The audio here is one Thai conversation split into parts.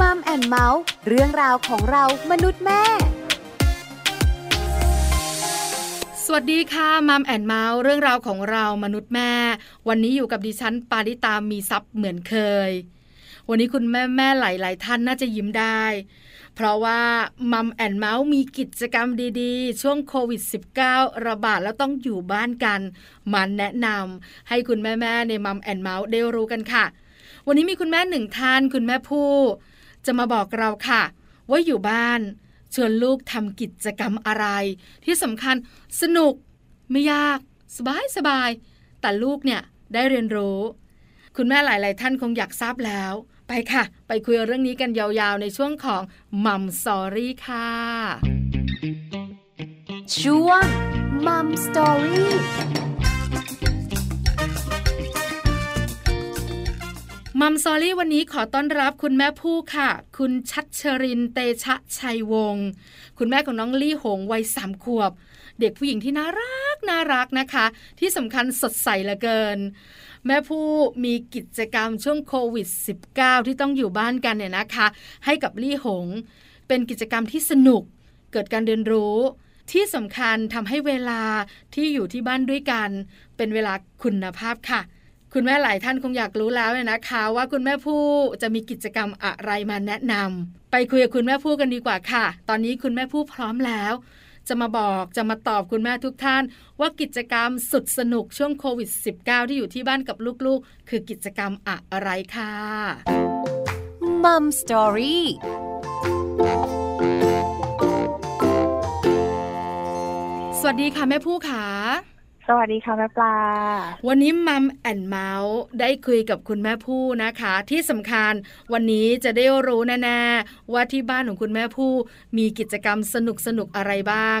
มัมแอนเมาส์เรื่องราวของเรามนุษย์แม่ สวัสดีค่ะมัมแอนเมาส์เรื่องราวของเรามนุษย์แม่ วันนี้อยู่กับดิฉันปาริตามีซัพ์เหมือนเคย วันนี้คุณแม่แม่หลาย ๆ ท่านน่าจะยิ้มได้ เพราะว่ามัมแอนเมาส์มีกิจกรรมดีๆ ช่วงโควิด -19 ระบาดแล้วต้องอยู่บ้านกันมาแนะนำให้คุณแม่ ๆ ในมัมแอนเมาส์ได้รู้กันค่ะวันนี้มีคุณแม่หนึ่งท่าน คุณแม่ผู้ จะมาบอกเราค่ะ ว่าอยู่บ้านเชิญลูกทำกิจกรรมอะไร ที่สำคัญสนุก ไม่ยาก สบายสบาย แต่ลูกเนี่ยได้เรียนรู้ คุณแม่หลาย ๆ ท่านคงอยากทราบแล้ว ไปค่ะ ไปคุยเรื่องนี้กันยาว ๆ ในช่วงของมัมสอรี่ค่ะช่วงมัมสตอรี่ มัมซอรี่วันนี้ขอต้อนรับคุณแม่ผู้ค่ะ คุณชัชรินเตชะชัยวงศ์คุณแม่ของน้องลี่หงวัยสามขวบ เด็กผู้หญิงที่น่ารักน่ารักนะคะ ที่สำคัญสดใสเหลือเกิน แม่ผู้มีกิจกรรมช่วงโควิด -19 ที่ต้องอยู่บ้านกันเนี่ยนะคะ ให้กับลี่หง เป็นกิจกรรมที่สนุกเกิดการเรียนรู้ที่สำคัญทำให้เวลาที่อยู่ที่บ้านด้วยกัน เป็นเวลาคุณภาพค่ะ คุณแม่หลายท่านคงอยากรู้แล้วเนี่ยนะคะ ว่าคุณแม่ผู้จะมีกิจกรรมอะไรมาแนะนำไปคุยกับคุณแม่ผู้กันดีกว่าค่ะ ตอนนี้คุณแม่ผู้พร้อมแล้ว จะมาบอกจะมาตอบคุณแม่ทุกท่าน ว่ากิจกรรมสุดสนุกช่วงโควิด -19 ที่อยู่ที่บ้านกับลูกๆ คือกิจกรรมอะไรค่ะมัมสตอรี่สวัสดีค่ะแม่ผู้ขา สวัสดีค่ะแม่ปลา วันนี้มัมแอนเมาส์ได้คุยกับคุณแม่ผู้นะคะ ที่สำคัญวันนี้จะได้รู้แน่ๆว่าที่บ้านของคุณแม่ผู้มีกิจกรรมสนุกสนุกๆอะไรบ้าง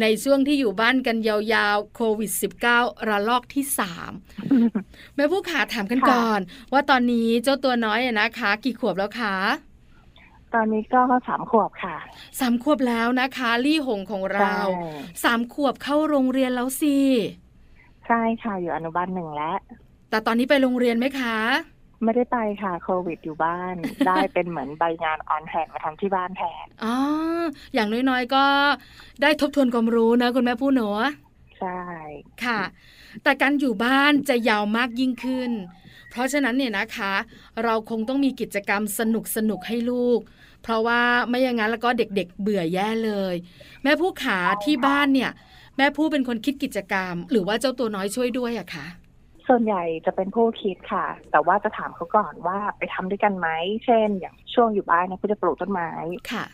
ในช่วงที่อยู่บ้านกันยาวๆโควิด -19 ระลอกที่ 3 แม่ผู้ขาถามกันค่ะก่อน ว่าตอนนี้เจ้าตัวน้อยอะนะคะ กี่ขวบแล้วคะตอนนี้ก็สามขวบค่ะสามขวบแล้วนะคะ ลี่หงของเราใช่สามขวบเข้าโรงเรียนแล้วสิใช่ค่ะอยู่อนุบาลหนึ่งแล้วแต่ตอนนี้ไปโรงเรียนไหมคะ ไม่ได้ไปค่ะโควิดอยู่บ้าน ได้เป็นเหมือนใบงานออนแฮนมาทำที่บ้านแทนอ๋ออย่างน้อยๆก็ได้ทบทวนความรู้นะคุณแม่ผู้หนูใช่ค่ะ แต่การอยู่บ้านจะยาวมากยิ่งขึ้น เพราะฉะนั้นเนี่ยนะคะ เราคงต้องมีกิจกรรมสนุกๆให้ลูก เพราะว่าไม่อย่างนั้นแล้วก็เด็กๆเบื่อแย่เลย แม่ผู้ขาที่บ้านเนี่ย แม่ผู้เป็นคนคิดกิจกรรม หรือว่าเจ้าตัวน้อยช่วยด้วยอะคะส่วนใหญ่จะเป็นผู้คิดค่ะ แต่ว่าจะถามเขาก่อนว่าไปทำด้วยกันไหม เช่น อย่างช่วงอยู่บ้านเนี่ยเขาจะปลูกต้นไม้ค่ะ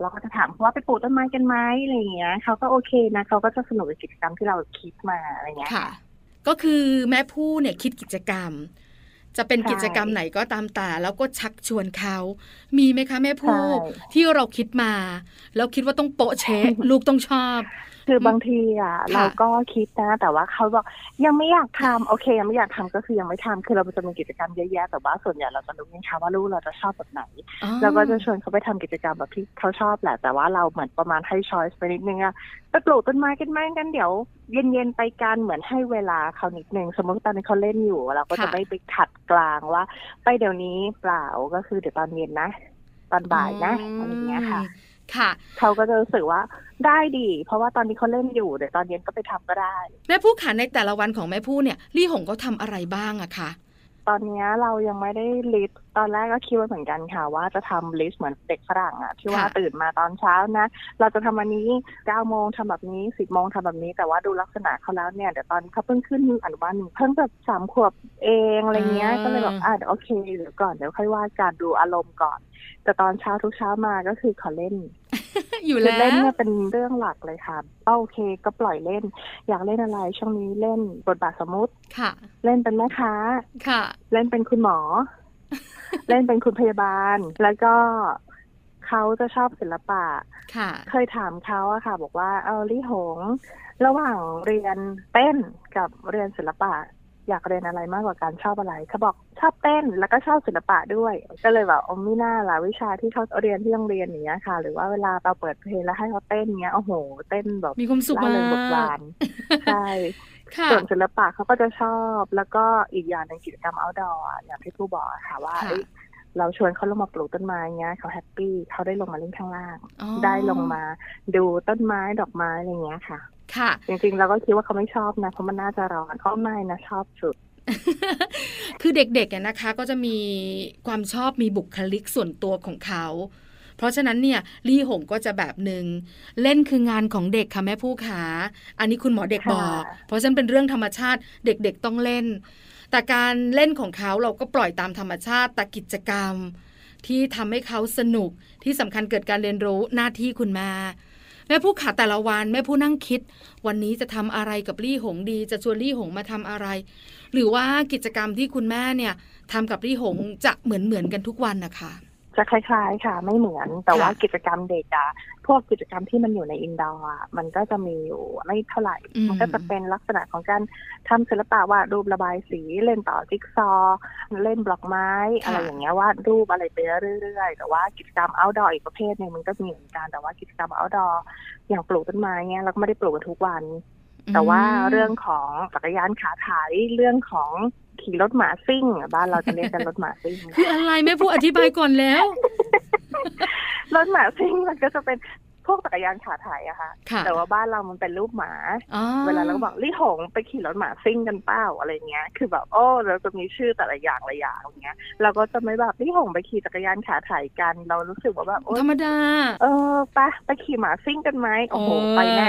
เราก็จะถามเขาว่าไปปลูกต้นไม้กันไหมอะไรอย่างเงี้ยเขาก็โอเคนะเขาก็จะสนุกกับกิจกรรมที่เราคิดมาอะไรเงี้ยค่ะ ก็คือแม่ผู้เนี่ยคิดกิจกรรม จะเป็นใช่กิจกรรมไหนก็ตามแต่แล้วก็ชักชวนเขามีไหมคะแม่ผู้ใช่ที่เราคิดมา แล้วคิดว่าต้องโปะเชะลูกต้องชอบ คือบางทีอะค่ะ เราก็คิดนะ แต่ว่าเขาบอกยังไม่อยากทำโอเค ยังไม่อยากทำก็คือยังไม่ทำคือเราจะมีกิจกรรมเยอะแยะแต่ว่าส่วนใหญ่เราจะรู้ไงคะว่าลูกเราจะชอบแบบไหนอ๋อเราก็จะชวนเขาไปทำกิจกรรมแบบที่เขาชอบแหละ แต่ว่าเราเหมือนประมาณให้ช้อยส์ไปนิดนึงอะไปปลูกต้นไม้กันไหมกันเดี๋ยวเย็นๆไปกันเหมือนให้เวลาเขานิดนึงสมมติตอนนี้เขาเล่นอยู่ เราก็จะไม่ไปขัดกลางว่า ไปเดี๋ยวนี้เปล่าก็คือเดี๋ยวตอนเย็นนะ ตอนบ่ายนะอะไรอย่างเงี้ยค่ะ ค่ะเขาก็จะรู้สึกว่าได้ดี เพราะว่าตอนนี้เขาเล่นอยู่เดี๋ยวตอนเย็นก็ไปทำก็ได้ แม่ปูขาในแต่ละวันของแม่ปูเนี่ย ลี่หงก็ทำอะไรบ้างอะคะ ตอนเนี้ยเรายังไม่ได้ list ตอนแรกก็คิดไว้เหมือนกันค่ะ ว่าจะทำ list เหมือนเด็กฝรั่งอะที่ว่าค่ะตื่นมาตอนเช้านะ เราจะทำอันนี้เก้าโมงทำแบบนี้สิบโมงทำแบบนี้ แต่ว่าดูลักษณะเขาแล้วเนี่ยเดี๋ยวตอนเขาเพิ่งขึ้นอนุบาลหนึ่งเพิ่งแบบสามขวบเองอะไรเงี้ยก็เลยแบบอะเดี๋ยวโอเคเดี๋ยวก่อนเดี๋ยวค่อยว่าการดูอารมณ์ก่อน แต่ตอนเช้าทุกเช้ามาก็คือขอเล่น อยู่คือแล้เล่นวเนี่ยเป็นเรื่องหลักเลยค่ะก็โอเคก็ปล่อยเล่น อยากเล่นอะไรช่วงนี้เล่นบทบาทสมมุติค่ะ เล่นเป็นแม่ค้าค่ะ เล่นเป็นคุณหมอ เล่นเป็นคุณพยาบาล แล้วก็เขาจะชอบศิลปะค่ะเคยถามเขาอะค่ะ บอกว่า เออลี่หง ระหว่างเรียนเต้นกับเรียนศิลปะ อยากเรียนอะไรมากกว่ากันชอบอะไรเขาบอกชอบเต้นแล้วก็ชอบศิลปะด้วย ก็เลยแบบโอ้ไม่น่าล่ะวิชาที่เขาเรียนที่โรงเรียนอย่างเงี้ยค่ะ หรือว่าเวลาเราเปิดเพลงแล้วให้เขาเต้นเงี้ยโอ้โห เต้นแบบมีความสุขล่าเริงมากบทบานใช่ค่ะส่วนศิลปะเขาก็จะชอบ แล้วก็อีกอย่างหนึ่งกิจกรรม outdoor อะอย่างที่ผู้บอกอะค่ะว่าค่ะเอ้ยเราชวนเขาลงมาปลูกต้นไม้เงี้ยเขาแฮปปี้เขาได้ลงมาเล่นข้างล่างอ๋อได้ลงมาดูต้นไม้ดอกไม้อะไรเงี้ยค่ะ ค่ะ จริงๆเราก็คิดว่าเขาไม่ชอบนะเพราะมันน่าจะร้อนอ้อไม่นะชอบสุดคือเด็กๆอะนะคะ ก็จะมีความชอบมีบุคลิกส่วนตัวของเขา เพราะฉะนั้นเนี่ยลี่หงก็จะแบบหนึ่งเล่นคืองานของเด็กค่ะแม่ผู้ขาอันนี้คุณหมอเด็กบอกค่ะเพราะฉะนั้นเป็นเรื่องธรรมชาติเด็กๆต้องเล่น แต่การเล่นของเขาเราก็ปล่อยตามธรรมชาติแต่กิจกรรม ที่ทำให้เขาสนุกที่สำคัญเกิดการเรียนรู้หน้าที่คุณแม่ แม่ผู้ขาแต่ละวันแม่ผู้นั่งคิด วันนี้จะทำอะไรกับลี่หงดี จะชวนลี่หงมาทำอะไร หรือว่ากิจกรรมที่คุณแม่เนี่ยทำกับลี่หงจะเหมือนเหมือนกันทุกวันนะคะ จะคล้ายๆ ค่ะ ไม่เหมือนแต่ว่าค่ะกิจกรรมเด็กอะพวกกิจกรรมที่มันอยู่ใน indoor อะมันก็จะมีอยู่ไม่เท่าไหร่อืมมันก็จะเป็นลักษณะของการทำศิลปะวาดรูประบายสีเล่นต่อจิ๊กซอว์เล่นบล็อกไม้อะไรอย่างเงี้ยวาดรูปอะไรไปเรื่อยๆแต่ว่ากิจกรรม outdoor อีกประเภทหนึ่งมันก็มีเหมือนกันแต่ว่ากิจกรรม outdoor อย่างปลูกต้นไม้เงี้ยเราก็ไม่ได้ปลูกกันทุกวัน แต่ว่าเรื่องของจักรยานขาถ่ายเรื่องของขี่รถหมาซิ่งบ้านเราจะเรียกกันรถหมาซิ่งคืออะไรแม่ผู้อธิบายก่อนแล้วรถหมาซิ่งมันก็จะเป็น พวกจักรยานขาถ่ายอะค่ะค่ะ แต่ว่าบ้านเรามันเป็นรูปหมาอ๋อเวลาเราก็บอกลี่หงไปขี่รถหมาซิ่งกันเป้าอะไรเงี้ย คือแบบโอ้เราจะมีชื่อแต่ละอย่างละอย่างอย่างเงี้ย เราก็จะไม่แบบลี่หงไปขี่จักรยานขาถ่ายกัน เรารู้สึกว่าแบบโอ้ธรรมดา เออไปไปขี่หมาซิ่งกันไหมโอ้โหไปแน่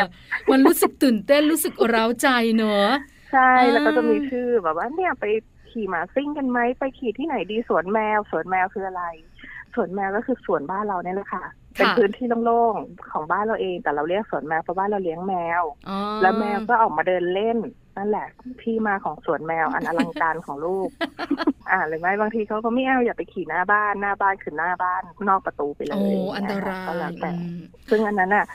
มันรู้สึกตื่นเต้นรู้สึกเร้าใจเนอะใช่อ่าแล้วก็จะมีชื่อแบบว่าเนี่ยไปขี่หมาซิ่งกันไหมไปขี่ที่ไหนดีสวนแมวสวนแมวคืออะไรสวนแมวก็คือสวนบ้านเราเนี่ยแหละค่ะ เป็นค่ะพื้นที่โล่งๆของบ้านเราเอง แต่เราเรียกสวนแมวเพราะบ้านเราเลี้ยงแมวอ๋อแล้วแมวก็ออกมาเดินเล่นนั่นแหละที่มาของสวนแมวอันอลังการของลูก อ่าหรือไม่บางทีเขาก็ไม่เอาอย่าไปขี่หน้าบ้านหน้าบ้านคือหน้าบ้านนอกประตูไปเลยโอ้ย่งเงี้ยอันตรายก็แล้วแต่อืมซึ่งอันนั้นน่ะ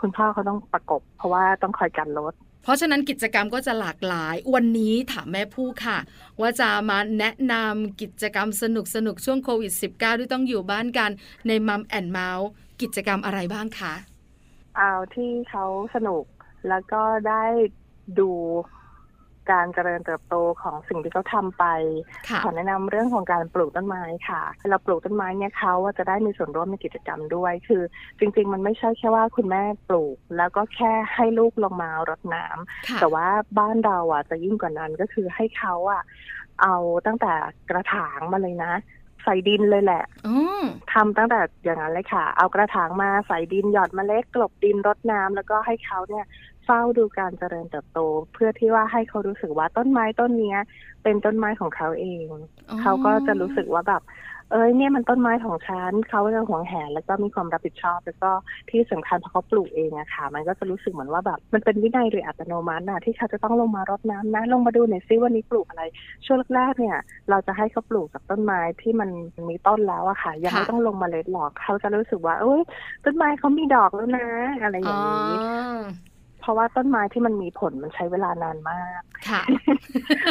คุณพ่อเขาต้องประกบ เพราะว่าต้องคอยกันรถเพราะฉะนั้นกิจกรรมก็จะหลากหลาย วันนี้ถามแม่ผู้ค่ะ ว่าจะมาแนะนำกิจกรรมสนุกสนุกๆช่วงโควิด -19 ที่ต้องอยู่บ้านกันในมัมแอนเมาส์ กิจกรรมอะไรบ้างคะเอาที่เขาสนุกแล้วก็ได้ดูการเจริญเติบโตของสิ่งที่เขาทำไปค่ะขอแนะนำเรื่องของการปลูกต้นไม้ค่ะเราปลูกต้นไม้เนี่ยเขาว่าจะได้มีส่วนร่วมในกิจกรรมด้วย คือ จริง ๆ มันไม่ใช่แค่ว่าคุณแม่ปลูก แล้วก็แค่ให้ลูกลงมารดน้ำค่ะแต่ว่าบ้านเราอะจะยิ่งกว่านั้นก็คือให้เขาอะเอาตั้งแต่กระถางมาเลยนะ ใส่ดินเลยแหละอ๋อทำตั้งแต่อย่างนั้นเลยค่ะ เอากระถางมาใส่ดินหยอดเมล็ดกลบดินรดน้ำแล้วก็ให้เขาเนี่ยเฝ้าดูการเจริญเติบโต เพื่อที่ว่าให้เขารู้สึกว่าต้นไม้ต้นเนี้ย เป็นต้นไม้ของเขาเองอ๋อเขาก็จะรู้สึกว่าแบบ เอ้ยเนี่ยมันต้นไม้ของฉันเขาจะหวงแหนแล้วก็มีความรับผิดชอบ แล้วก็ที่สำคัญพอเขาปลูกเองอะค่ะ มันก็จะรู้สึกเหมือนว่าแบบมันเป็นวินัยโดยอัตโนมัตินะที่เขาจะต้องลงมารดน้ำนะ ลงมาดูหน่อยซิวันนี้ปลูกอะไร ช่วงแรกๆเนี่ย เราจะให้เขาปลูกจากต้นไม้ที่มันมีต้นแล้วอะค่ะ ยังไม่ค่ะต้องลงเมาเล็ดหรอกเขาจะรู้สึกว่า เอ้ยต้นไม้เขามีดอกแล้วนะ อะไรออ๋ย่าองนี้ เพราะว่าต้นไม้ที่มันมีผลมันใช้เวลานานมากค่ะ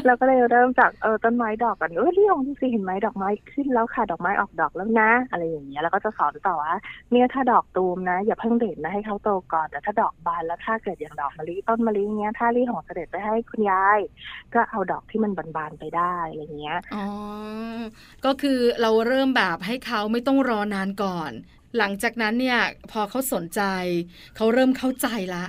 เราก็เลยเริ่มจากเออต้นไม้ดอกกันเออที่องดูสิเห็นไหมดอกไม้ขึ้นแล้วค่ะดอกไม้ออกดอกแล้วนะ อะไรอย่างเงี้ยแล้วก็จะสอนต่อว่าเนี่ยถ้าดอกตูมนะ อย่าเพิ่งเด็ดนะให้เขาโตก่อนแต่ถ้าดอกบานแล้วถ้าเกิดอย่างดอกมะลิต้นมะลิเงี้ยถ้ารีของเสด็จไปให้คุณยายก็เอาดอกที่มันบานๆไปได้อะไรเงี้ยอ๋อก็คือเราเริ่มแบบให้เขาไม่ต้องรอนานก่อน หลังจากนั้นเนี่ยพอเขาสนใจ เขาเริ่มเข้าใจละ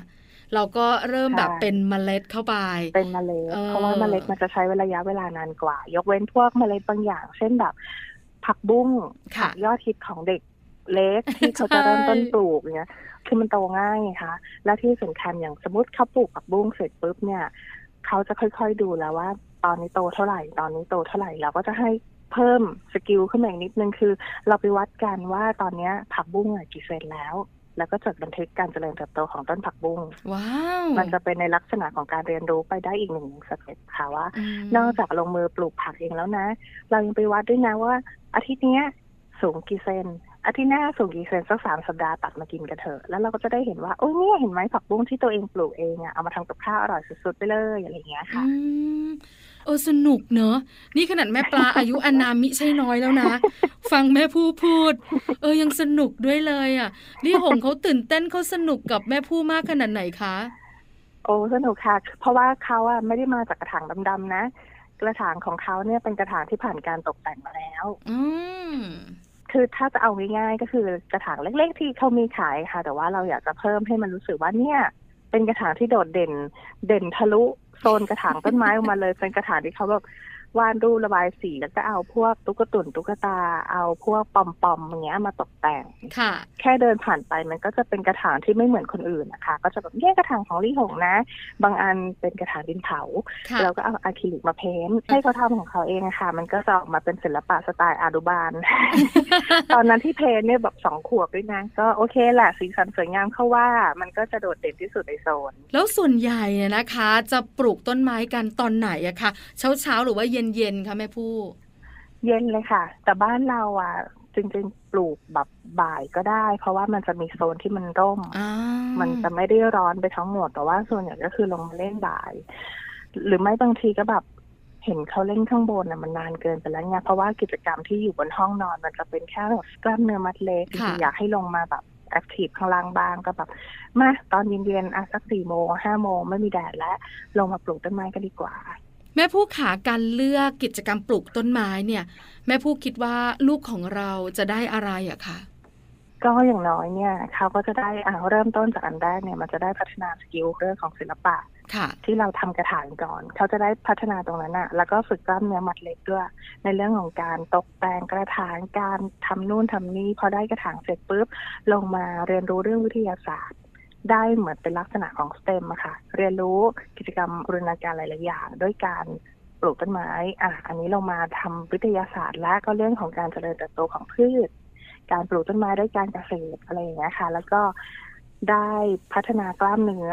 เราก็เริ่มแบบใช่เป็นเมล็ดเข้าไป เป็นเมล็ดเออเพราะว่าเมล็ดมันจะใช้ระยะเวลานานกว่า ยกเว้นพวกเมล็ดบางอย่าง เช่นแบบ ผักบุ้งค่ะผักยอดฮิตของเด็กเล็กที่เขาจะเริ่มต้นปลูกเนี้ยคือมันโตง่ายไงคะและที่สำคัญอย่างสมมติเขาปลูกผักบุ้งเสร็จปุ๊บเนี่ยเขาจะค่อยๆดูแล้วว่า ตอนนี้โตเท่าไหร่ ตอนนี้โตเท่าไหร่เราก็จะให้เพิ่ม skill ขึ้นมาอีกนิดนึงคือ เราไปวัดกันว่าตอนเนี้ยผักบุ้งอะกี่เซนแล้ว แล้วก็จดบันทึกการเจริญเติบโตของต้นผักบุ้งว้าว มันจะเป็นในลักษณะของการเรียนรู้ไปได้อีกหนึ่งสเต็ปค่ะว่ามนอกจากลงมือปลูกผักเองแล้วนะ เรายังไปวัดด้วยนะว่า อาทิตย์เนี้ยสูงกี่เซน อาทิตย์หน้าสูงกี่เซนสักสามสัปดาห์ตัดมากินกันเถอะแล้วเราก็จะได้เห็นว่าโอ้ยเนี่ยเห็นไหมผักบุ้งที่ตัวเองปลูกเองอะเอามาทำกับข้าวอร่อยสุดๆไปเลยอะไรอย่างเงี้ยค่ะอืมเออสนุกเนอะนี่ขนาดแม่ปลาอายุอานามมิใช่น้อยแล้วนะ ฟังแม่ผู้พูด เออยังสนุกด้วยเลยอะลี่หงเขาตื่นเต้นเขาสนุกกับแม่ผู้มากขนาดไหนคะ โอ้สนุกค่ะ เพราะว่าเขาอะไม่ได้มาจากกระถางดำๆนะ กระถางของเขาเนี่ยเป็นกระถางที่ผ่านการตกแต่งมาแล้ว อืม คือถ้าจะเอาง่ายๆก็คือกระถางเล็ก ๆ ที่เขามีขายค่ะ แต่ว่าเราอยากจะเพิ่มให้มันรู้สึกว่าเนี่ย เป็นกระถางที่โดดเด่น เด่นทะลุโซนกระถางต้นไม้ออกมาเลย เป็นกระถางที่เขาแบบ วาดรูประบายสีแล้วก็เอาพวกตุ๊กตุนตุ๊กตา เอาพวกปอมปอมอย่างเงี้ยมาตกแต่งค่ะ แค่เดินผ่านไปมันก็จะเป็นกระถางที่ไม่เหมือนคนอื่นนะคะ ก็จะแบบเนี่ยกระถางของลี่หงนะ บางอันเป็นกระถางดินเผาค่ะแล้วก็เอาอะคริลิกมาเพ้นท์ให้เขาทำของเขาเองอะค่ะ มันก็จะออกมาเป็นศิลปะสไตล์อาดุบาล ตอนนั้นที่เพ้นท์เนี่ยแบบสองขวบด้วยนะก็โอเคแหละสีสันสวยงามเข้าว่า มันก็จะโดดเด่นที่สุดในโซน แล้วส่วนใหญ่เนี่ยนะคะ จะปลูกต้นไม้กันตอนไหนอะคะเช้าเช้าๆหรือว่าเย็นเย็นๆคะแม่ผู้เย็นเลยค่ะ แต่บ้านเราอะจริงๆ ปลูกแบบบ่ายก็ได้ เพราะว่ามันจะมีโซนที่มันร่มอ่ามันจะไม่ได้ร้อนไปทั้งหมด แต่ว่าส่วนใหญ่ก็คือลงมาเล่นบ่าย หรือไม่บางทีก็แบบเห็นเขาเล่นข้างบนน่ะมันนานเกินไปแล้วไงเพราะว่ากิจกรรมที่อยู่บนห้องนอน มันจะเป็นแค่แบบกล้ามเนื้อมัดเล็กจริงๆอยากให้ลงมาแบบactive ข้างล่างบ้างก็แบบมาตอนเย็นๆอะสักสี่โมงห้าโมงไม่มีแดดแล้ว ลงมาปลูกต้นไม้กันดีกว่า แม่ปูขาการเลือกกิจกรรมปลูกต้นไม้เนี่ย แม่ปูคิดว่าลูกของเราจะได้อะไรอะคะก็อย่างน้อยเนี่ยเขาก็จะได้อ่าเริ่มต้นจากอันแรกเนี่ยมันจะได้พัฒนา skill เรื่องของศิลปะค่ะที่เราทำกระถางก่อน เขาจะได้พัฒนาตรงนั้นอะแล้วก็ฝึกกล้ามเนื้อมัดเล็กด้วย ในเรื่องของการตกแต่งกระถางการทำนู่นทำนี่พอได้กระถางเสร็จปุ๊บลงมาเรียนรู้เรื่องวิทยาศาสตร์ ได้เหมือนเป็นลักษณะของสเต็มอะค่ะ เรียนรู้กิจกรรมบูรณาการหลาย ๆ อย่าง ด้วยการปลูกต้นไม้อะอันนี้ลงมาทำวิทยาศาสตร์และก็เรื่องของการเจริญเติบโตของพืช การปลูกต้นไม้ด้วยการเกษตรอะไรอย่างเงี้ยค่ะ แล้วก็ได้พัฒนากล้ามเนื้อ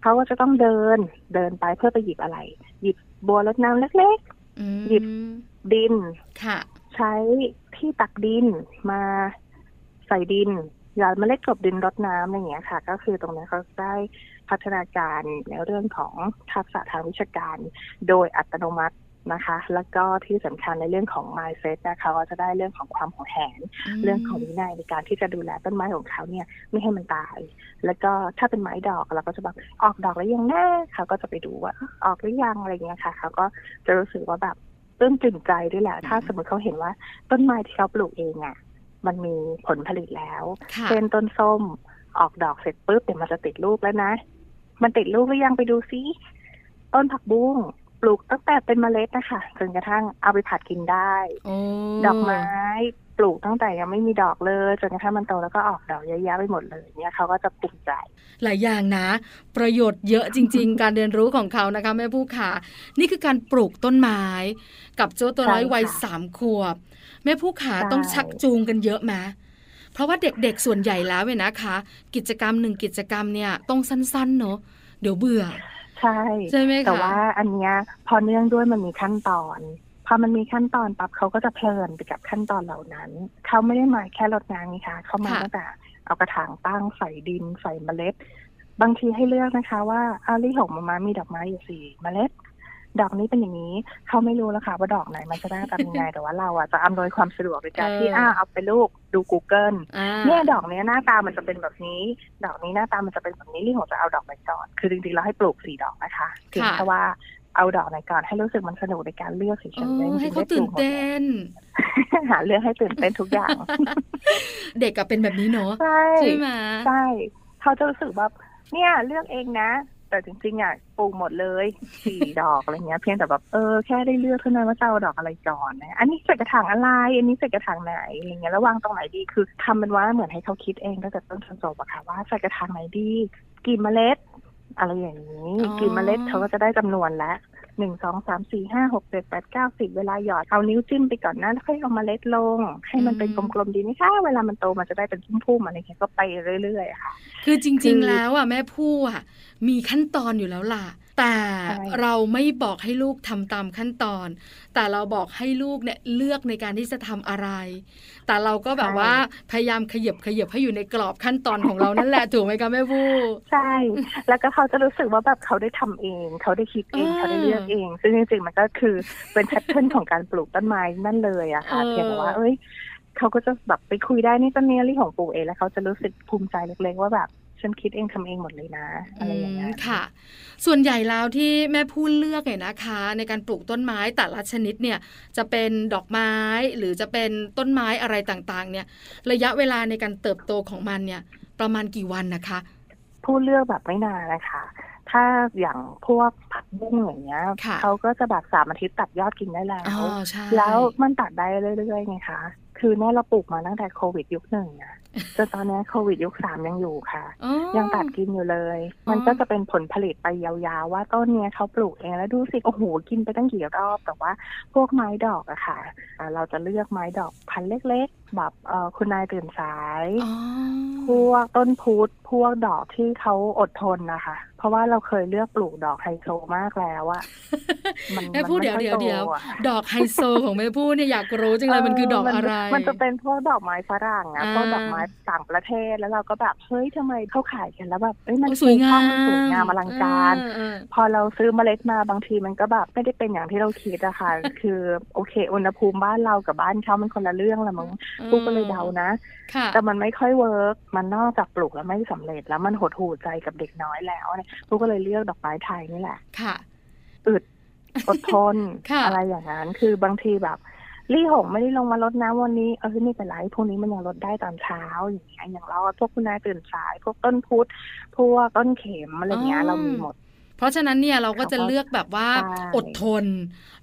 เขาก็จะต้องเดินเดินไปเพื่อไปหยิบอะไร หยิบบัวรดน้ำเล็กอืมหยิบๆดินค่ะ ใช้ที่ตักดินมาใส่ดินห ยอดเมล็ดกลบดินรดน้ำอะไรอย่างเงี้ยค่ะ ก็คือตรงนี้เขาได้พัฒนาการในเรื่องของทักษะทางวิชาการ โดยอัตโนมัตินะคะ แล้วก็ที่สำคัญในเรื่องของ mindset นะคะก็จะได้เรื่องของความหวงแหน เรื่องของวินัยในการที่จะดูแลต้นไม้ของเขาเนี่ยไม่ให้มันตาย แล้วก็ถ้าเป็นไม้ดอกเราก็จะแบบออกดอกแล้วยังแน่เขาก็จะไปดูว่าออกหรือยังอะไรเงี้ยค่ะ เขาก็จะรู้สึกว่าแบบปลื้มตื่นใจด้วยแหละ ถ้าสมมติเขาเห็นว่าต้นไม้ที่เขาปลูกเองอะ มันมีผลผลิตแล้วค่ะเช่นต้นส้มออกดอกเสร็จปุ๊บเดี๋ยวมันจะติดลูกแล้วนะ มันติดลูกหรือยังไปดูซิต้นผักบุ้งปลูกตั้งแต่เป็นเมล็ดนะคะจนกระทั่งเอาไปผัดกินได้โอ้ดอกไม้ปลูกตั้งแต่ยังไม่มีดอกเลยจนกระทั่งมันโตแล้วก็ออกดอกเยอะแยะไปหมดเลยเนี่ยเขาก็จะภูมิใจ หลายอย่างนะ ประโยชน์เยอะจริง ๆ การเรียนรู้ของเขานะคะแม่ผู้ขานี่คือการปลูกต้นไม้ กับเจ้าตัวน้อยใช่ค่ะวัยสามขวบ แม่ผู้ขาใช่ต้องชักจูงกันเยอะไหมเพราะว่าเด็กๆส่วนใหญ่แล้วเนี่ยนะคะ กิจกรรมหนึ่งกิจกรรมเนี่ยต้องสั้นๆเนอะเดี๋ยวเบื่อ ใช่ใช่ไหมคะแต่ว่าอันเนี้ยพอเนื่องด้วยมันมีขั้นตอนพอมันมีขั้นตอนปั๊บเขาก็จะเพลินไปกับขั้นตอนเหล่านั้น เขาไม่ได้มาแค่รดน้ำนี่ค่ะเขามาตั้งแต่เอากระถางตั้งใส่ดินใส่เมล็ด บางทีให้เลือกนะคะ ว่าอาลี่หงมามามีดอกไม้อยู่สี่เมล็ด ดอกนี้เป็นอย่างนี้เขาไม่รู้แล้วค่ะว่าดอกไหนมันจะหน้าตาเป็นยังไงแต่ว่าเราอะจะอำนวยความสะดวกในการที่อ้าเอาไปลูกดู Google อ่าเนี่ยดอกเนี้ยหน้าตามันจะเป็นแบบนี้ ดอกนี้หน้าตามันจะเป็นแบบนี้ลี่หงจะเอาดอกไหนก่อน คือจริงๆเราให้ปลูกสี่ดอกนะคะเพียงแค่ว่าเอาดอกไหนก่อนให้รู้สึกมันสนุกในการเลือกเฉยเอๆอจริงๆให้เขาได้ปลูตื่นกหมดเต้น หาเรื่องให้ตื่นเต้นทุกอย่าง เด็กก็เป็นแบบนี้เนอะใช่ใช่ไหมใช่เขาจะรู้สึกแบบเนี่ยเลือกเองนะ แต่จริงๆอะปลูกหมดเลยสี่ดอกอะไรเงี้ย เพียงแต่แบบเออแค่ได้เลือกเท่านั้นว่าจะเอาดอกอะไรก่อนนะอันนี้ใส่กระถางอะไรอันนี้ใส่กระถางไหนอะไรเงี้ยแล้ววางตรงไหนดีคือทำเป็นว่าเหมือนให้เขาคิดเองตั้งแต่ต้นจนจบอะค่ะว่าใส่กระถางไหนดี กี่เมล็ด อะไรอย่างนี้ กี่เมล็ดเขาก็จะได้จำนวนแล้ว หนึ่งสองสามสี่ห้าหกเจ็ดแปดเก้าสิบเวลาหยอดเอานิ้วจิ้มไปก่อนนะแล้วค่อยเอาเมล็ดลง ให้มันเป็นกลมๆดีไหมคะเวลามันโตมันจะได้เป็นพุ่มๆอะไรเงี้ยก็ไปเรื่อยๆอะค่ะ คือจคืริงอๆแล้วอะแม่ผู้อะมีขั้นตอนอยู่แล้วล่ะ แต่ใช่เราไม่บอกให้ลูกทำตามขั้นตอน แต่เราบอกให้ลูกเนี่ยเลือกในการที่จะทำอะไร แต่เราก็แบบว่าพยายามขยับขยับให้อยู่ในกรอบขั้นตอนของเรานั่นแหละถูกไหมคะแม่ผู้ใช่ แล้วก็เขาจะรู้สึกว่าแบบเขาได้ทำเอง เขาได้คิดเองอ่าเขาได้เลือกเอง ซึ่งจริงๆมันก็คือเป็นแพทเทิร์นของการปลูกต้นไม้นั่นเลยอะค่ะเออเพียงแต่ว่าเอ้ยเขาก็จะแบบไปคุยได้นี่ต้นนี้ลี่ของปลูกเองแล้วเขาจะรู้สึกภูมิใจเล็กๆว่าแบบ ฉันคิดเองทำเองหมดเลยนะอะไรอย่างเงี้ยค่ะ ส่วนใหญ่แล้วที่แม่พูดเลือกเนี่ยนะคะ ในการปลูกต้นไม้แต่ละชนิดเนี่ยจะเป็นดอกไม้หรือจะเป็นต้นไม้อะไรต่างๆ เนี่ย ระยะเวลาในการเติบโตของมันเนี่ย ประมาณกี่วันนะคะผู้เลือกแบบไม่นานนะคะถ้าอย่างพวกผักบุ้งอย่างเงี้ยค่ะเขาก็จะแบบสามอาทิตย์ตัดยอดกินได้แล้วอ๋อใช่แล้วมันตัดได้เรื่อยๆไงคะคือเนี่ยเราปลูกมาตั้งแต่โควิดยุคหนึ่งอะ จนตอนนี้โควิดยุคสามยังอยู่ค่ะอ๋อยังตัดกินอยู่เลยอ๋อมันก็จะเป็นผลผลิตไปยาวๆ ว่าต้นเนี้ยเขาปลูกเองแล้วดูสิ โอ้โห กินไปตั้งกี่รอบ แต่ว่าพวกไม้ดอกอะค่ะอ่าเราจะเลือกไม้ดอกพันธุ์เล็กๆ แบบเอ่อคุณนายตื่นสายอ๋อ พวกต้นพุธพวกดอกที่เขาอดทนนะคะ เพราะว่าเราเคยเลือกปลูกดอกไฮโซมากแล้วอะมันแม่พูดมันเดี๋ยวไม่เดี๋ยวค่อเดี๋ยวโตอะดอกไฮโซของแม่พูดเนี่ยอยากรู้จังเลยมันคือดอกอะไร มันจะเป็นพวกดอกไม้ฝรั่งอะอ่าพวกดอกไม้ต่างประเทศแล้วเราก็แบบเฮ้ยทำไมเขาขายกันแล้วแบบเอ้ยมันโอ้สวยงามมันสวยงามอลังการเออเออพอเราซื้อเมล็ดมาบางทีมันก็แบบไม่ได้เป็นอย่างที่เราคิดอะค่ะ คือโอเค อุณหภูมิบ้านเรากับบ้านเขามันคนละเรื่องละมั้งกูก็เลยเดานะค่ะแต่มันไม่ค่อย work มันนอกจากปลูกแล้วไม่สำเร็จ แล้วมันหดหู่ใจกับเด็กน้อยแล้วเนี่ยกูก็เลยเลือกดอกไม้ไทยนี่แหละ ค่ะอึดอดทนค่ะอะไรอย่างนั้น คือบางทีแบบลี่หงไม่ได้ลงมารดน้ำวันนี้เออไม่เป็นไรพรุ่งนี้มันยังรดได้ตอนเช้าอย่างเงี้ยอย่างเราพวกคุณนายตื่นสาย พวกต้นพุธพวกต้นเข็มอะไรเงี้ยเรามีหมด เพราะฉะนั้นเนี่ยเราก็จะเขาก็เลือกแบบว่าใช่อดทน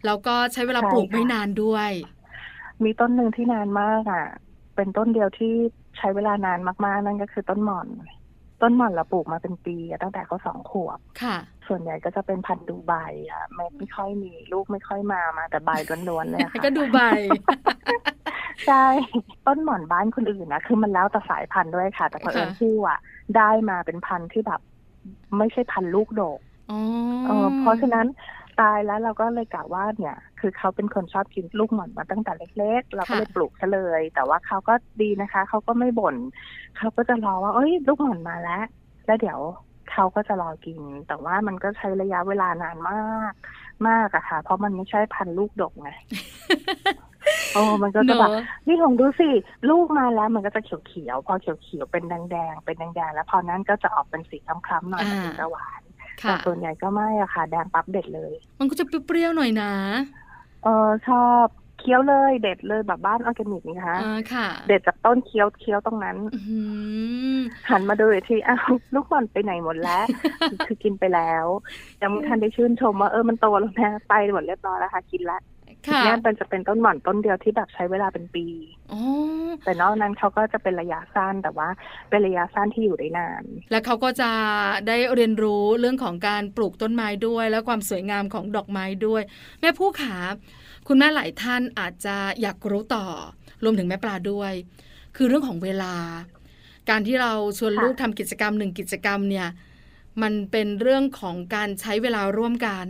แล้วก็ใช้เวลาใช่ปลูกค่ะไม่นานด้วย มีต้นหนึ่งที่นานมากอะ เป็นต้นเดียวที่ ใช้เวลานานมากๆ นั่นก็คือต้นหม่อน ต้นหม่อนเราปลูกมาเป็นปีอะตั้งแต่เขาสองขวบค่ะ ส่วนใหญ่ก็จะเป็นพันธุ์ดูไบอะไม่ไม่ค่อยมีลูกไม่ค่อยมามาแต่ใบล้วนๆเลยอะค่ะก็ดูใบใช่ต้นหม่อนบ้านคนอื่นนะคือมันแล้วแต่สายพันธุ์ด้วยค่ะ แต่พอเผอิญค่ะผู้อะได้มาเป็นพันธุ์ที่แบบ ไม่ใช่พันธุ์ลูกโดกอ๋อเออเพราะฉะนั้น ตายแล้วเราก็เลยกะว่าเนี่ย คือเขาเป็นคนชอบกินลูกหม่อนมาตั้งแต่เล็ก ๆ เราก็เลยปลูกซะเลย แต่ว่าเขาก็ดีนะคะ เขาก็ไม่บ่นเขาก็จะรอว่า เอ้ย ลูกหม่อนมาแล้ว แล้วเดี๋ยวเขาก็จะรอกิน แต่ว่ามันก็ใช้ระยะเวลานานมาก มากอะค่ะ เพราะมันไม่ใช่พันธุ์ลูกดกไงโอ้มันก็เนจะแบบอะนี่ของดูสิ ลูกมาแล้วมันก็จะเขียวๆ พอเขียวๆ เป็นแดงๆ เป็นแดงๆ แล้วพอนั้นก็จะออกเป็นสีคล้ำๆหน่อยอ่าถึงจะหวาน แต่ค่ะส่วนใหญ่ก็ไม่อะค่ะ แดงปั๊บเด็ดเลย มันก็จะเปรี้ยวๆหน่อยนะ เออชอบเคี้ยวเลยเด็ดเลยแบบบ้านออร์แกนิกนี่คะอ่าค่ะ เด็ดจากต้นเคี้ยวเคี้ยวตรงนั้นอื้อหือหันมาดูอีกทีอ้าวลูกบอลไปไหนหมดแล้ว คือกินไปแล้วยังไม่ทันได้ชื่นชมว่าเออมันโตแล้วนะไปหมดเรียบร้อยแล้วค่ะ กินแล้วค่ะ เนี่ยเป็นจะเป็นต้นหม่อนต้นเดียวที่แบบใช้เวลาเป็นปีอ๋อแต่นอกนั้นเขาก็จะเป็นระยะสั้นแต่ว่า เป็นระยะสั้นที่อยู่ได้นาน แล้วเขาก็จะได้เรียนรู้เรื่องของการปลูกต้นไม้ด้วย และความสวยงามของดอกไม้ด้วย แม่ผู้ขาคุณแม่หลายท่านอาจจะอยากรู้ต่อ รวมถึงแม่ปลาด้วย คือเรื่องของเวลา การที่เราชวนค่ะลูกทำกิจกรรมหนึ่งกิจกรรมเนี่ย มันเป็นเรื่องของการใช้เวลาร่วมกัน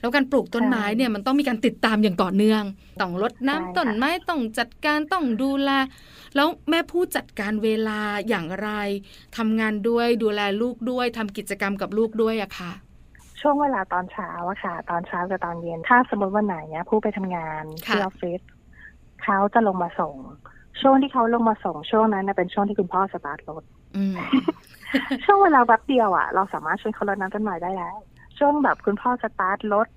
แล้วการปลูกต้นไม้เนี่ยมันต้องมีการติดตามอย่างต่อเนื่อง ต้องรดน้ำต้นไม้ต้องจัดการต้องดูแล แล้วแม่ผู้จัดการเวลาอย่างไรทำงานด้วยดูแลลูกด้วยทำกิจกรรมกับลูกด้วยอะค่ะช่วงเวลาตอนเช้าอะค่ะ ตอนเช้ากับตอนเย็น ถ้าสมมติวันไหนเนี่ยผู้ไปทำงานค่ะที่ออฟฟิศเขาจะลงมาส่ง ช่วงที่เขาลงมาส่งช่วงนั้นนะเป็นช่วงที่คุณพ่อสตาร์ทรถอืมช่วงเวลาแป๊บเดียวอะเราสามารถช่วยเขารดน้ำต้นไม้ได้แล้ว ช่วงแบบคุณพ่อสตาร์ทรถ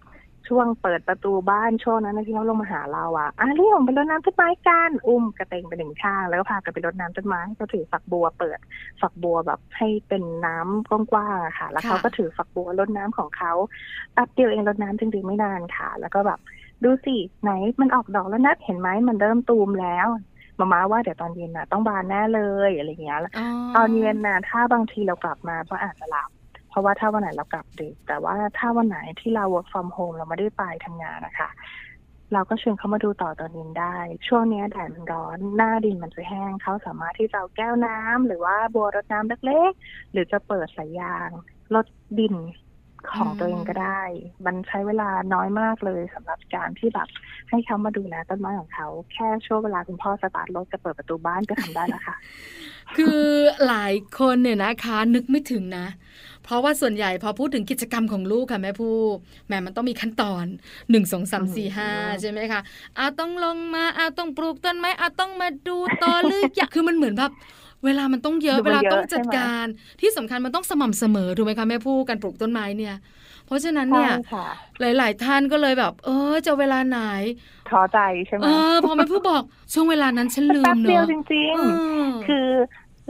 ช่วงเปิดประตูบ้านช่วงนั้นนที่เขาลงมาหาเราอะอะเรียกผมไปรดน้ำต้นไม้กัน อุ้มกระเตงไปหนึ่งข้าง แล้วก็พากันไปรดน้ำต้นไม้เขาถือฝักบัวเปิดฝักบัวแบบให้เป็นน้ำกว้างๆค่ะ แล้วเขาก็ถือฝักบัวรดน้ำของเขาแป๊บเดียวเองรดน้ำจริงๆไม่นานค่ะ แล้วก็แบบดูสิไหนมันออกดอกแล้วนะเห็นไหมมันเริ่มตูมแล้วมาม่าว่าเดี๋ยวตอนเย็นน่ะต้องบานแน่เลยอะไรอย่างเงี้ยตอนเย็นน่ะถ้าบางทีเรากลับมาก็อาจจะหลับ เพราะว่าถ้าวันไหนเรากลับดึก แต่ว่าถ้าวันไหนที่เรา work from home เราไม่ได้ไปทำงานนะคะ เราก็เชิญเขามาดูต่อตอนเย็นได้ ช่วงนี้แดดมันร้อน หน้าดินมันจะแห้ง เขาสามารถที่จะเอาแก้วน้ำหรือว่าบัวรดน้ำเล็กๆ หรือจะเปิดสายยางลดดินของตัวเองก็ได้ มันใช้เวลาน้อยมากเลยสำหรับการที่แบบให้เขามาดูแลต้นไม้ของเขา แค่ช่วงเวลาคุณพ่อสตาร์ทรถจะเปิดประตูบ้านก็ทำได้แล้วค่ะ คือหลายคนเนี่ยนะคะ นึกไม่ถึงนะ เพราะว่าส่วนใหญ่พอพูดถึงกิจกรรมของลูกค่ะแม่ผู้แหม่มันต้องมีขั้นตอนหนึ่งสองสามสี่ห้าอืมใช่ไหมคะอาต้องลงมาอาต้องปลูกต้นไม้อาต้องมาดูต่อหรืออยากคือมันเหมือนแบบเวลามันต้องเยอะดูเวมันลาเยอะต้องจัดใช่ไหมการที่สำคัญมันต้องสม่ำเสมอถูกไหมคะแม่ผู้การปลูกต้นไม้เนี่ย เพราะฉะนั้นเนี่ยใช่ค่ะหลาย ๆ ท่านก็เลยแบบ เออจะเวลาไหนท้อใจใช่ไหมเออพอแม่ผู้บอกช่วงเวลานั้นฉันลืแป๊มบเดียวเนาะจริงเออๆคือ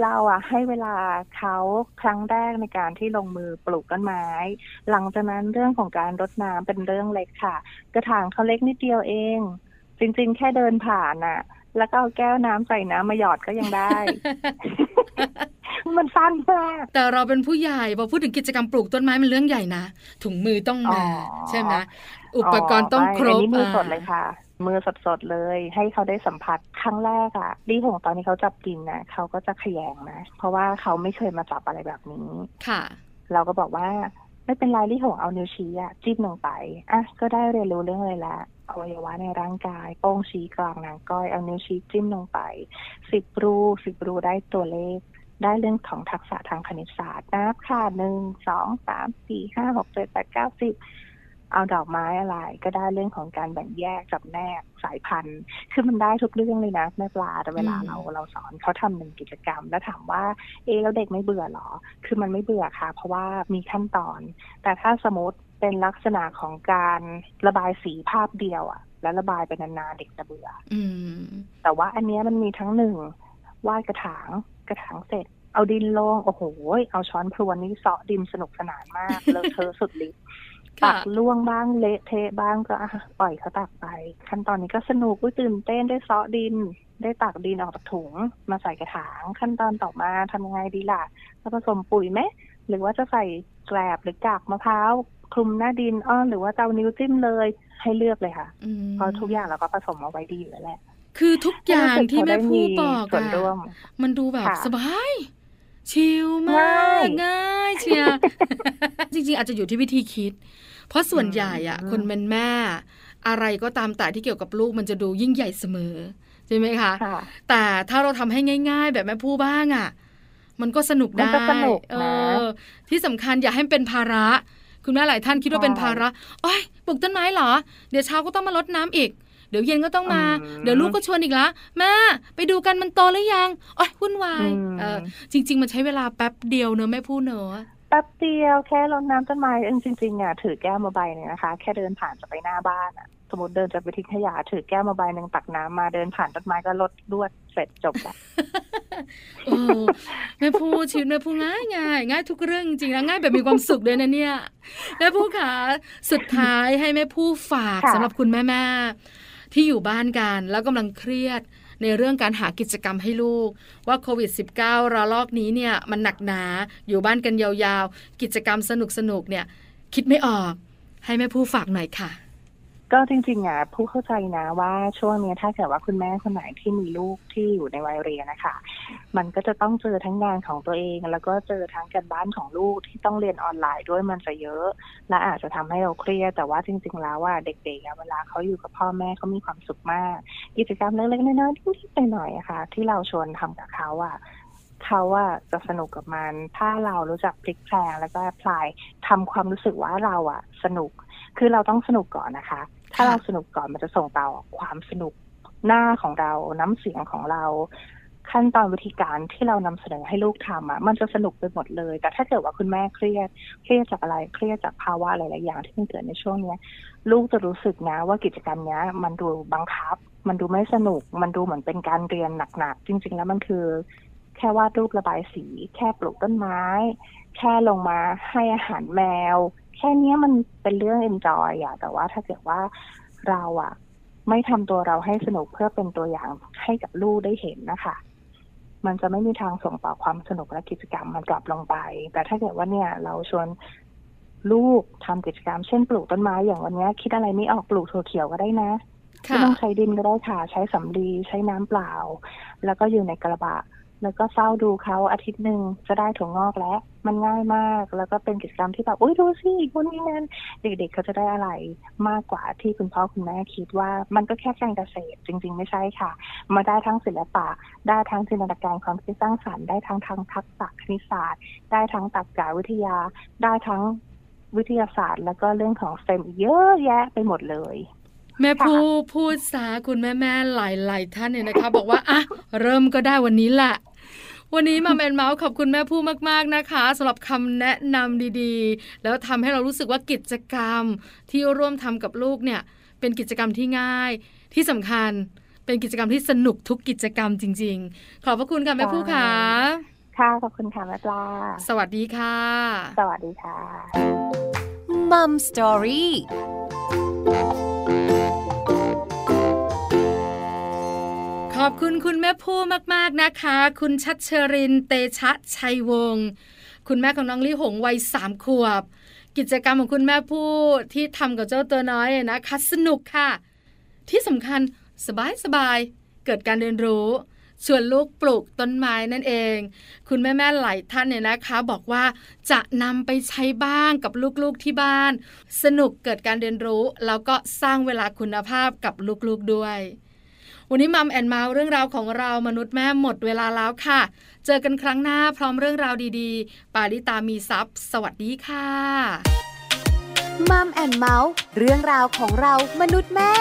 เราอะให้เวลาเขาครั้งแรกในการที่ลงมือปลูกต้นไม้ หลังจากนั้นเรื่องของการรดน้ำเป็นเรื่องเล็กค่ะ กระถางเขาเล็กนิดเดียวเอง จริงๆ แค่เดินผ่านอะแล้วก็เอาแก้วน้ำใส่น้ำมาหยอดก็ยังได้ มันสั้นมากแต่เราเป็นผู้ใหญ่พอพูดถึงกิจกรรมปลูกต้นไม้มันเรื่องใหญ่นะถุงมือต้องมาอ๋อใช่ไหมอุปกรณ์ต้องครบไม่อันนี้มือสดาเลยค่ะ มือสดๆเลย ให้เขาได้สัมผัสครั้งแรกอะลี่หงตอนที่เขาจับกินนะเขาก็จะขยงนะ เพราะว่าเขาไม่เคยมาจับอะไรแบบนี้ค่ะ เราก็บอกว่าไม่เป็นไรลี่หงเอานิ้วชี้อะจิ้มลงไปอะก็ได้เรียนรู้เรื่องอะไรละอวัยวะในร่างกายโป้งชี้กลางนางก้อยเอานิ้วชี้จิ้มลงไปสิบรูสิบรูได้ตัวเลขได้เรื่องของทักษะทางคณิตศาสตร์นับค่ะหนึ่งสองสามสี่ห้าหกเจ็ดแปดเก้าสิบ เอาดอกไม้อะไร ก็ได้เรื่องของการแบ่งแยกจับแนกสายพันธุ์ คือมันได้ทุกเรื่องเลยนะแม่ปลาแต่เวลาอืมเราเราสอนเขาทำเป็นกิจกรรม แล้วถามว่า เอะแล้วเด็กไม่เบื่อหรอ คือมันไม่เบื่อค่ะ เพราะว่ามีขั้นตอน แต่ถ้าสมมติเป็นลักษณะของการระบายสีภาพเดียวอะแล้วระบายไปนานๆเด็กจะเบื่ออืมแต่ว่าอันเนี้ยมันมีทั้งหนึ่งวาดกระถางกระถางเสร็จ เอาดินลง โอ้โห เอาช้อนพรวนนี่เสาะดินสนุกสนานมาก เลอะเทอะสุดฤทธิ์ ตัค่ะกล่วงบ้างเละเทะบ้างก็อะปล่อยเขาตักไป ขั้นตอนนี้ก็สนุกอุ๊ยตื่นเต้นได้เสาะดิน ได้ตักดินออกจากถุง มาใส่กระถาง ขั้นตอนต่อมาทำยังไงดีล่ะจะผสมปุ๋ยไหมหรือว่าจะใส่แกลบหรือกากมะพร้าวคลุมหน้าดินอ้อหรือว่าจะเอานิ้วจิ้มเลยให้เลือกเลยค่ะอืมเพราะทุกอย่างเราก็ผสมเอาไว้ดีอยู่แล้วแหละคือทุกอย่างที่แม่ผู้บอกส่วนอะร่วมมันดูแบบค่ะสบาย ชิลมากง่ายง่ายเชียร์จริง ๆ อาจจะอยู่ที่วิธีคิด เพราะส่วนใหญ่อะอืมคนเป็นแม่ อะไรก็ตามแต่ที่เกี่ยวกับลูกมันจะดูยิ่งใหญ่เสมอใช่ไหมคะค่ะแต่ถ้าเราทำให้ง่าย ๆ แบบแม่ผู้บ้างอะมันก็สนุกมันได้ก็สนุกนะเออ ที่สำคัญอย่าให้มันเป็นภาระ คุณแม่หลายท่านคิดว่าเป็นภาระโอ้ยปลูกต้นไม้เหรอ เดี๋ยวเช้าก็ต้องมารดน้ำอีก เดี๋ยวเย็นก็ต้องมาอืมเดี๋ยวลูกก็ชวนอีกละแม่ไปดูกันมันโตหรือยังโอ้ยวุ่นวายอืมเออจริง ๆ มันใช้เวลาแป๊บเดียวเนอะแม่พูดเนอะแป๊บเดียวแค่รดน้ำต้นไม้เองจริงๆอะถือแก้วมาใบหนึ่งนะคะ แค่เดินผ่านจะไปหน้าบ้านอะสมมติเดินจะไปทิ้งขยะถือแก้วมาใบหนึ่งตักน้ำมาเดินผ่านต้นไม้ก็ลดลวดเสร็จจบละเออแม่พูดชีวิตแม่พูดง่ายง่ายง่ายทุกเรื่องจริงๆนะง่ายแบบมีความสุขเลยนะเนี่ยแม่พูดค่ะสุดท้ายให้แม่พูดฝากค่ะสำหรับคุณแม่แม่ๆ ที่อยู่บ้านกันแล้วกำลังเครียดในเรื่องการหากิจกรรมให้ลูก ว่าโควิด -19 ระลอกนี้เนี่ยมันหนักหนาอยู่บ้านกันยาวๆ กิจกรรมสนุกๆเนี่ยคิดไม่ออกให้แม่ผู้ฝากหน่อยค่ะ ก็จริงๆอะผู้เข้าใจนะว่าช่วงนี้ถ้าเกิดว่าคุณแม่คนไหนที่มีลูกที่อยู่ในวัยเรียนนะคะมันก็จะต้องเจอทั้งงานของตัวเอง แล้วก็เจอทั้งการบ้านของลูกที่ต้องเรียนออนไลน์ด้วยมันจะเยอะ และอาจจะทำให้เราเครียดแต่ว่าจริง ๆ แล้วว่าเด็กๆเวลาเขาอยู่กับพ่อแม่เขามีความสุขมาก กิจกรรมเล็กๆน้อยๆที่ๆหน่อยๆอะค่ะ ที่เราชวนทำกับเขาอะเขาว่าจะสนุกกับมัน ถ้าเรารู้จักพลิกแพลงแล้วก็พลายทำความรู้สึกว่าเราอะ สนุกคือเราต้องสนุกก่อนนะคะ ถ้าเราสนุกก่อนมันจะส่งต่อความสนุกหน้าของเราน้ำเสียงของเรา ขั้นตอนวิธีการที่เรานำเสนอให้ลูกทำอะมันจะสนุกไปหมดเลย แต่ถ้าเกิดว่าคุณแม่เครียด เครียดจากอะไรเครียดจากภาวะหลายๆอย่างที่มันเกิดในช่วงเนี้ย ลูกจะรู้สึกนะว่ากิจกรรมเนี้ย มันดูบังคับ มันดูไม่สนุก มันดูเหมือนเป็นการเรียนหนักๆจริง ๆ แล้วมันคือ แค่วาดรูประบายสี แค่ปลูกต้นไม้ แค่ลงมาให้อาหารแมวแค่เนี้ยมันเป็นเรื่องเอนจอยอะแต่ว่าถ้าเกิดว่าเราอะไม่ทำตัวเราให้สนุกเพื่อเป็นตัวอย่างให้กับลูกได้เห็นนะคะมันจะไม่มีทางส่งต่อความสนุกและกิจกรรมมันกลับลงไป แต่ถ้าเกิดว่าเนี่ย เราชวนลูกทำกิจกรรมเช่นปลูกต้นไม้อย่างวันเนี้ยคิดอะไรไม่ออกปลูกถั่วเขียวก็ได้นะไม่ค่ะต้องใช้ดินก็ได้ค่ะ ใช้สำลีใช้น้ำเปล่า แล้วก็อยู่ในกระบะ แล้วก็เฝ้าดูเขาอาทิตย์หนึ่งจะได้ถั่วงอกแล้ว มันง่ายมาก แล้วก็เป็นกิจกรรมที่แบบอุ้ยดูสิคนนี้นั่นเด็กๆเขาจะได้อะไรมากกว่าที่คุณพ่อคุณแม่คิดว่ามันก็แค่การเกษตรจริง ๆ ไม่ใช่ค่ะ มาได้ทั้งศิลปะ ได้ทั้งจินตนาการความคิดสร้างสรรค์ได้ทั้งทางทักษะคณิตศาสตร์ ได้ทั้งตรรกะวิทยา ได้ทั้งวิทยาศาสตร์ แล้วก็เรื่องของสเต็มเยอะแยะไปหมดเลยแม่ผู้พูดสาคุณแม่แม่ๆหลายๆท่านเนี่ยนะคะ บอกว่าอะเริ่มก็ได้วันนี้แหละ วันนี้มาแมนเมาส์ขอบคุณแม่ผู้มากๆนะคะสำหรับคำแนะนำดีๆ แล้วทำให้เรารู้สึกว่ากิจกรรมที่ร่วมทำกับลูกเนี่ย เป็นกิจกรรมที่ง่ายที่สำคัญเป็นกิจกรรมที่สนุกทุกกิจกรรมจริง ๆ ขอบพระคุณค่ะแม่ผู้ค่ะค่ะขอบคุณค่ะแม่ปลาสวัสดีค่ะ สวัสดีค่ะมัมสตอรี่ อบคุณคุณแม่ผู้มากๆนะคะ คุณชัดเชรินเตชะชัยวงศ์คุณแม่ของน้องลี่หงวัยสามขวบ กิจกรรมของคุณแม่ผู้ที่ทำกับเจ้าตัวน้อยนะคะสนุกค่ะ ที่สำคัญสบายสบายๆเกิดการเรียนรู้ชวนลูกปลูกต้นไม้นั่นเอง คุณแม่แม่ๆหลายท่านเนี่ยนะคะ บอกว่าจะนำไปใช้บ้างกับลูกๆที่บ้าน สนุกเกิดการเรียนรู้ แล้วก็สร้างเวลาคุณภาพกับลูกๆด้วย วันนี้มัมแอนเมาส์เรื่องราวของเรามนุษย์แม่หมดเวลาแล้วค่ะ เจอกันครั้งหน้าพร้อมเรื่องราวดีๆ ปาลิตามีซัพ์สวัสดีค่ะมัมแอนเมาส์เรื่องราวของเรามนุษย์แม่